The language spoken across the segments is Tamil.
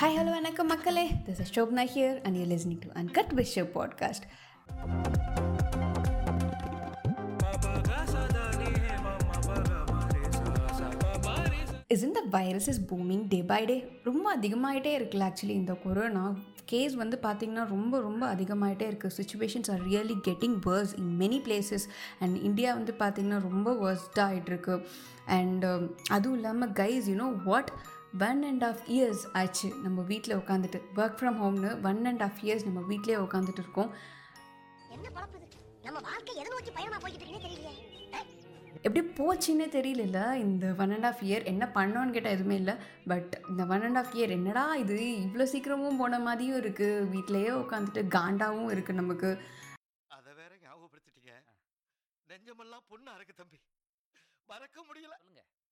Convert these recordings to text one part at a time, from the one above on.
ஹாய் ஹலோ வணக்கம் மக்களே. This is Shobna here and you listening to uncut with Sho podcast is இந்த virus is booming day by day ரொம்ப அதிகமாகிட்டே இருக்குல்ல ஆக்சுவலி இந்த கொரோனா கேஸ் வந்து பார்த்திங்கன்னா ரொம்ப ரொம்ப அதிகமாகிட்டே இருக்குது situations are really getting worse in many places and India வந்து பார்த்திங்கன்னா ரொம்ப வேர்ஸ்டாக ஆகிட்டுருக்கு அண்ட் அதுவும் இல்லாமல் guys you know what one and half years ஆச்சு நம்ம வீட்டில் உட்காந்துட்டு ஒர்க் ஃப்ரம் ஹோம்னு ஒன் அண்ட் ஆஃப் இயர்ஸ் நம்ம வீட்டிலே உட்காந்துட்டு இருக்கோம். எப்படி போச்சுன்னே தெரியல இந்த ஒன் அண்ட் ஆஃப் இயர் என்ன பண்ணோன்னு கேட்டால் எதுவுமே இல்லை. பட் இந்த ஒன் அண்ட் ஆஃப் இயர் என்னடா இது? இவ்வளோ சீக்கிரமும் போன மாதிரியும் இருக்குது வீட்டிலையே உட்காந்துட்டு காண்டாவும் இருக்குது நமக்கு. அத வேற ஞாபகப்படுத்திட்டீங்க. நெஞ்சமெல்லாம் பொண்ணா இருக்கு தம்பி. மறக்க முடியல.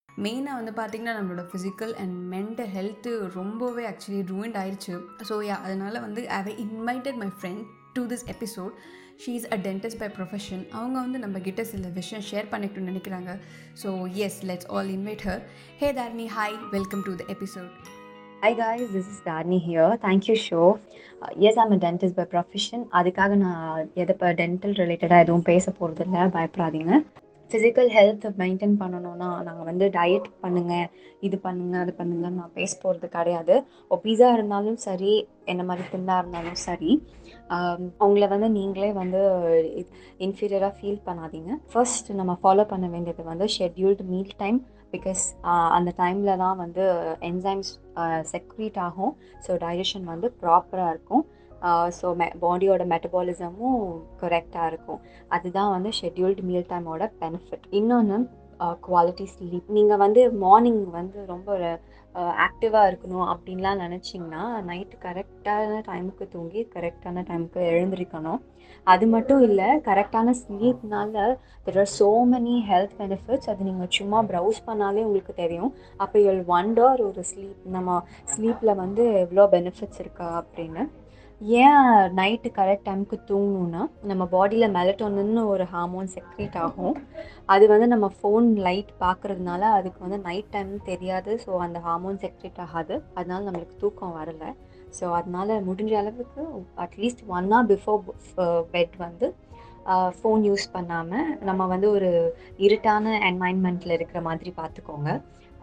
மெயினாக வந்து பார்த்திங்கன்னா நம்மளோட ஃபிசிக்கல் அண்ட் மென்டல் ஹெல்த்து ரொம்பவே ஆக்சுவலி ரூயின்ட் ஆயிடுச்சு ஸோ யா அதனால் வந்து I invited my friend to this episode she is a dentist by profession அவங்க வந்து நம்ம கிட்ட சில விஷயம் ஷேர் பண்ணிக்கணும்னு நினைக்கிறாங்க. So yes let's all invite her hey Tharni hi welcome to the episode Hi guys this is Tharni here thank you Sho yes Uh, a dentist by profession அதுக்காக நான் எதை இப்போ டென்டல் ரிலேட்டடாக எதுவும் பேச போகிறதில்ல பயப்படாதீங்க. ஃபிசிக்கல் ஹெல்த்தை மெயின்டைன் பண்ணணும்னா நாங்கள் வந்து டயட் பண்ணுங்கள் இது பண்ணுங்கள் அது பண்ணுங்கன்னு நான் பேச போகிறது கிடையாது. ஒபீஸா இருந்தாலும் சரி என்ன மாதிரி தின்னாக இருந்தாலும் சரி அவங்கள வந்து நீங்களே வந்து இன்ஃபீரியராக ஃபீல் பண்ணாதீங்க. ஃபர்ஸ்ட் நம்ம ஃபாலோ பண்ண வேண்டியது வந்து ஷெட்யூல்டு மீல் டைம் பிகாஸ் அந்த டைமில் தான் வந்து என்சைம்ஸ் செக்ரீட் ஆகும். ஸோ டைஜஷன் வந்து ப்ராப்பராக இருக்கும். ஸோ மெ பாடியோட மெட்டபாலிசமும் கரெக்டாக இருக்கும். அதுதான் வந்து ஷெட்யூல்டு மீல் டைமோட பெனிஃபிட் இன்னொன்று குவாலிட்டி ஸ்லீப் நீங்கள் வந்து மார்னிங் வந்து ரொம்ப ஆக்டிவாக இருக்கணும் அப்படின்லாம் நினச்சிங்கன்னா நைட்டு கரெக்டான டைமுக்கு தூங்கி கரெக்டான டைமுக்கு எழுந்திருக்கணும். அது மட்டும் இல்லை கரெக்டான ஸ்லீப்னால there are so many health benefits அது நீங்கள் சும்மா ப்ரௌஸ் பண்ணாலே உங்களுக்கு தெரியும். அப்போ ஒன் டார் ஒரு ஸ்லீப் நம்ம ஸ்லீப்பில் வந்து எவ்வளோ பெனிஃபிட்ஸ் இருக்கா அப்படின்னு. ஏன் நைட்டு கரெக்ட் டைமுக்கு தூங்கணும்னா நம்ம பாடியில் மெலட்டோன்னு ஒரு ஹார்மோன் செக்ரேட் ஆகும். அது வந்து நம்ம ஃபோன் லைட் பார்க்குறதுனால அதுக்கு வந்து நைட் டைம் தெரியாது. ஸோ அந்த ஹார்மோன் செக்ரேட் ஆகாது. அதனால நம்மளுக்கு தூக்கம் வரலை. ஸோ அதனால் முடிஞ்ச அளவுக்கு at least one hour before bed வந்து ஃபோன் யூஸ் பண்ணாமல் நம்ம வந்து ஒரு இருட்டான என்வாயன்மெண்ட்டில் இருக்கிற மாதிரி பார்த்துக்கோங்க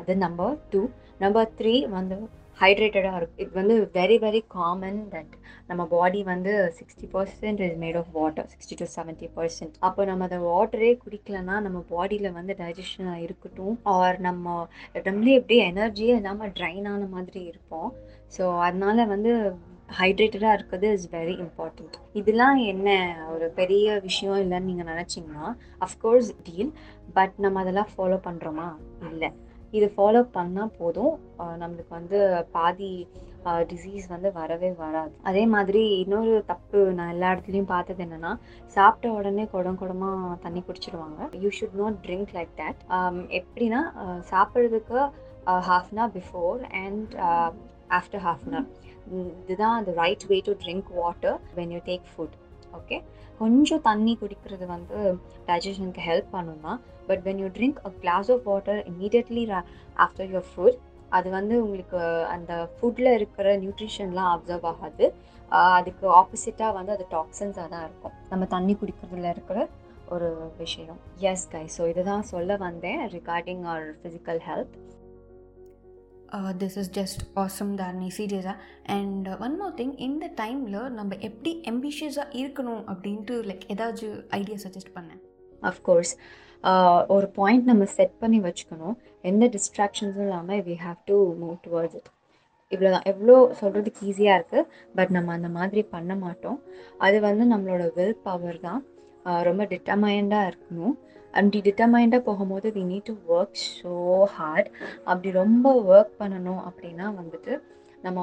அது நம்பர் டூ நம்பர் த்ரீ வந்து ஹைட்ரேட்டடாக இருக்கும் இது வந்து வெரி வெரி காமன் தட் நம்ம பாடி வந்து sixty percent is made of water sixty to seventy percent அப்போ நம்ம அந்த வாட்டரே குடிக்கலன்னா நம்ம பாடியில் வந்து டைஜஷனாக இருக்கட்டும் ஆர் நம்ம நம்மளே எப்படியே எனர்ஜியே இல்லாமல் ட்ரைன் ஆன மாதிரி இருப்போம். ஸோ அதனால வந்து ஹைட்ரேட்டடாக இருக்கிறது இஸ் வெரி இம்பார்ட்டண்ட் இதெல்லாம் என்ன ஒரு பெரிய விஷயம் இல்லைன்னு நீங்கள் நினச்சிங்கன்னா அஃப்கோர்ஸ் டீல் பட் நம்ம அதெல்லாம் ஃபாலோ பண்ணுறோமா இல்லை. இது ஃபாலோ பண்ணால் போதும். நம்மளுக்கு வந்து பாதி டிசீஸ் வந்து வரவே வராது. அதே மாதிரி இன்னொரு தப்பு நான் எல்லா இடத்துலையும் பார்த்தது என்னென்னா சாப்பிட்ட உடனே குடம் குடமாக தண்ணி குடிச்சிடுவாங்க you should not drink like that எப்படின்னா சாப்பிட்றதுக்கு half an hour before and after half an hour இதுதான் அந்த right way to drink water when you take food okay கொஞ்சம் தண்ணி குடிக்கிறது வந்து டைஜஷனுக்கு ஹெல்ப் பண்ணும் but when you drink a glass of water immediately after your food அது வந்து உங்களுக்கு அந்த ஃபுட்டில் இருக்கிற நியூட்ரிஷன்லாம் அப்சர்வ் ஆகாது. அதுக்கு ஆப்போசிட்டாக வந்து அது டாக்ஸன்ஸாக தான் இருக்கும். நம்ம தண்ணி குடிக்கிறதுல இருக்கிற ஒரு விஷயம். எஸ் கை ஸோ இதுதான் சொல்ல வந்தேன் regarding our physical health this is just awesome Tharni சீரியஸாக அண்ட் ஒன் மோர் திங் இந்த டைமில் நம்ம எப்படி எம்பிஷியஸாக இருக்கணும் அப்படின்ட்டு லைக் ஏதாச்சும் ஐடியா சஜஸ்ட் பண்ணேன் அஃப்கோர்ஸ் ஒரு பாயிண்ட் நம்ம செட் பண்ணி வச்சுக்கணும். எந்த டிஸ்ட்ராக்ஷன்ஸும் இல்லாமல் we have to move towards it இவ்வளோதான் எவ்வளோ சொல்கிறதுக்கு ஈஸியாக இருக்குது பட் நம்ம அந்த மாதிரி பண்ண மாட்டோம். அது வந்து நம்மளோட வில் பவர் தான் uh, ரொம்ப டிட்டர்மைண்டாக இருக்கணும். அப்படி டிட்டர்மைண்டாக போகும்போது we need to work so hard அப்படி ரொம்ப ஒர்க் பண்ணணும் அப்படின்னா வந்துட்டு நம்ம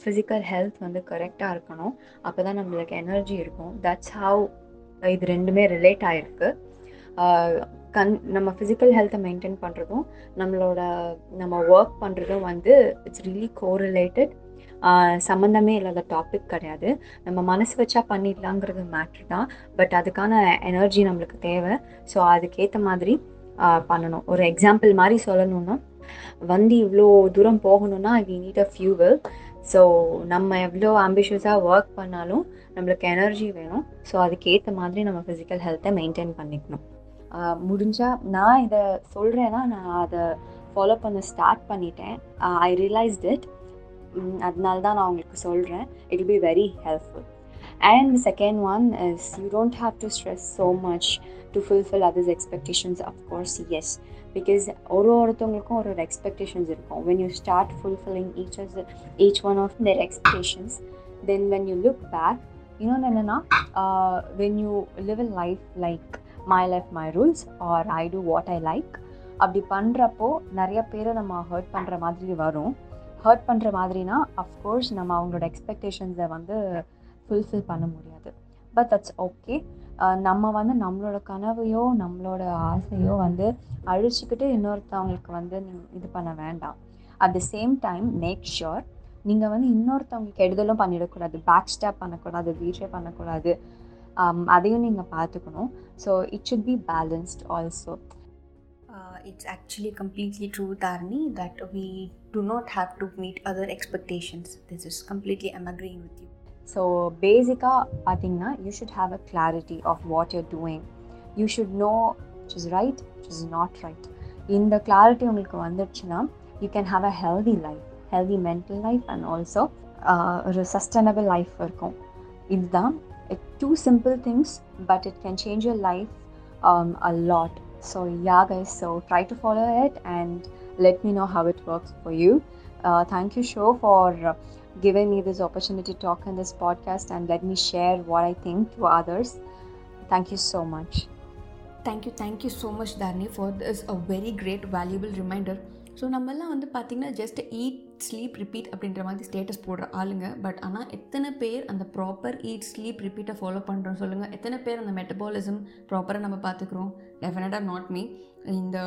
ஃபிசிக்கல் ஹெல்த் வந்து கரெக்டாக இருக்கணும். அப்போ தான் நம்மளுக்கு எனர்ஜி இருக்கும். தட்ஸ் ஹவ் இது ரெண்டுமே ரிலேட் ஆகிருக்கு கண் நம்ம ஃபிசிக்கல் ஹெல்த்தை மெயின்டைன் பண்ணுறதும் நம்மளோட நம்ம ஒர்க் பண்ணுறதும் வந்து இட்ஸ் ரியலி கோரிலேட்டட் சம்மந்தமே இல்லாத டாபிக் கிடையாது. நம்ம மனசு வச்சா பண்ணிடலாங்கிறது மேட்ரு தான். பட் அதுக்கான எனர்ஜி நம்மளுக்கு தேவை. ஸோ அதுக்கேற்ற மாதிரி பண்ணணும். ஒரு எக்ஸாம்பிள் மாதிரி சொல்லணும்னா வந்து இவ்வளோ தூரம் போகணும்னா we need a fuel so நம்ம எவ்வளோ ஆம்பிஷியஸாக ஒர்க் பண்ணாலும் நம்மளுக்கு எனர்ஜி வேணும். ஸோ அதுக்கேற்ற மாதிரி நம்ம ஃபிசிக்கல் ஹெல்த்தை மெயின்டைன் பண்ணிக்கணும். முடிஞ்சால் நான் இதை சொல்கிறேன்னா நான் அதை ஃபாலோ பண்ண ஸ்டார்ட் பண்ணிட்டேன். ஐ ரியலைஸ்ட் இட் அதனால தான் நான் உங்களுக்கு சொல்கிறேன் it be very helpful and second one is you don't have to stress so much to fulfil others expectations of course yes because ஒரு ஒருத்தவங்களுக்கும் ஒரு ஒரு எக்ஸ்பெக்டேஷன்ஸ் இருக்கும். When you start fulfilling each as each one of their expectations then when you look back இன்னொன்று என்னென்னா when you live in life like my life my rules are I do what I like அப்படி பண்ணுறப்போ நிறைய பேரை நம்ம ஹர்ட் பண்ணுற மாதிரி வரும். ஹர்ட் பண்ணுற மாதிரினா அஃப்கோர்ஸ் நம்ம அவங்களோட எக்ஸ்பெக்டேஷன்ஸை வந்து ஃபுல்ஃபில் பண்ண முடியாது. பட் தட்ஸ் ஓகே நம்ம வந்து நம்மளோட கனவையோ நம்மளோட ஆசையோ வந்து அழிச்சிக்கிட்டு இன்னொருத்தவங்களுக்கு வந்து இது பண்ண வேண்டாம். At the same time make sure நீங்கள் வந்து இன்னொருத்தவங்களுக்கு கெடுதலும் பண்ணிடக்கூடாது பேக் ஸ்டாப் பண்ணக்கூடாது பீட்ரே பண்ணக்கூடாது. அதையும் நீங்கள் பார்த்துக்கணும். So it should be balanced also Uh, it's actually completely true, Dharni, that we do not have to meet other expectations. This is completely, I'm agreeing with you. So பேசிக்காக பார்த்தீங்கன்னா you should have a clarity of what you're doing you should know it is right it is not right இந்த கிளாரிட்டி உங்களுக்கு வந்துடுச்சுன்னா you can have a healthy life healthy mental life and also ஒரு சஸ்டைனபிள் லைஃப் இருக்கும் இதுதான் two simple things but it can change your life a lot So yeah guys so try to follow it and let me know how it works for you. Uh, thank you, Show, for uh, giving me this opportunity to talk in this podcast and let me share what I think to others. Thank you so much. Thank you thank you so much Tharni for this a very great valuable reminder so நம்மெல்லாம் வந்து பார்த்திங்கன்னா ஜஸ்ட் ஈட் ஸ்லீப் ரிப்பீட் அப்படின்ற மாதிரி ஸ்டேட்டஸ் போடுற ஆளுங்க. பட் ஆனால் எத்தனை பேர் அந்த ப்ராப்பர் ஈட் ஸ்லீப் ரிப்பீட்டை ஃபாலோ பண்ணுறோம் சொல்லுங்கள் எத்தனை பேர் அந்த மெட்டபாலிசம் ப்ராப்பராக நம்ம பார்த்துக்குறோம்? டெஃபினட்டாக நாட் மீ இந்த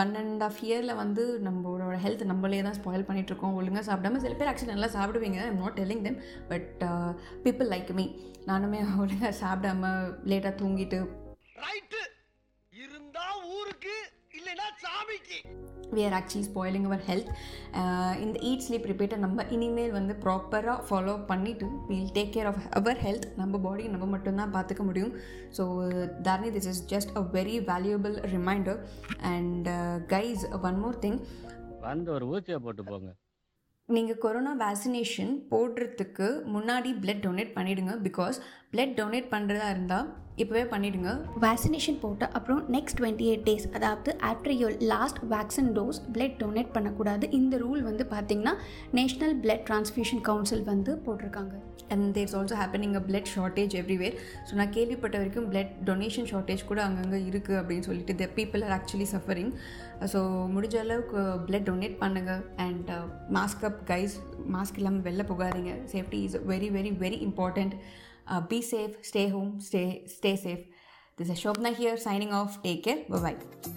ஒன் அண்ட் ஆஃப் இயரில் வந்து நம்மளோட ஹெல்த் நம்மளே தான் ஸ்பாயில் பண்ணிகிட்ருக்கோம் ஒழுங்காக சாப்பிடாம சில பேர் ஆக்சுவலி நல்லா சாப்பிடுவீங்க. I'm not telling them but people like me நானுமே ஒழுங்காக சாப்பிடாம லேட்டாக தூங்கிட்டு ரைட்டு இருந்தா ஊருக்கு இல்லைன்னா சாமிக்கு. We are actually spoiling our health. Uh, இந்த ஈட் ஸ்லீப் ரிப்பீட்டை நம்ம இனிமேல் வந்து ப்ராப்பராக ஃபாலோ பண்ணிவிட்டு will take care of our health நம்ம பாடி நம்ம மட்டும்தான் பார்த்துக்க முடியும். So Dharani this is just a very valuable reminder and guys one more thing வந்து ஒரு ஊசியை போட்டு போங்க. நீங்கள் கொரோனா வேக்சினேஷன் போடுறதுக்கு முன்னாடி பிளட் டொனேட் பண்ணிவிடுங்க பிகாஸ் பிளட் டொனேட் பண்ணுறதா இருந்தால் இப்போவே பண்ணிவிடுங்க வேக்சினேஷன் போட்ட அப்புறம் நெக்ஸ்ட் டுவெண்ட்டி எயிட் டேஸ் அதாவது after your last vaccine dose blood donate பண்ணக்கூடாது. இந்த ரூல் வந்து பார்த்திங்கன்னா நேஷ்னல் பிளட் டிரான்ஸ்ஃபியூஷன் கவுன்சில் வந்து போட்டிருக்காங்க. And there's also happening a blood shortage everywhere so நான் கேள்விப்பட்ட வரைக்கும் பிளட் டொனேஷன் ஷார்ட்டேஜ் கூட அங்கங்கே இருக்குது அப்படின்னு சொல்லிட்டு the people are actually suffering so முடிஞ்ச அளவுக்கு பிளட் டொனேட் பண்ணுங்கள் and mask up guys mask இல்லாமல் வெளில போகாதீங்க. Safety is very very very important Uh, be safe, stay home, stay, stay safe. This is Shobna here signing off. Take care. Bye bye.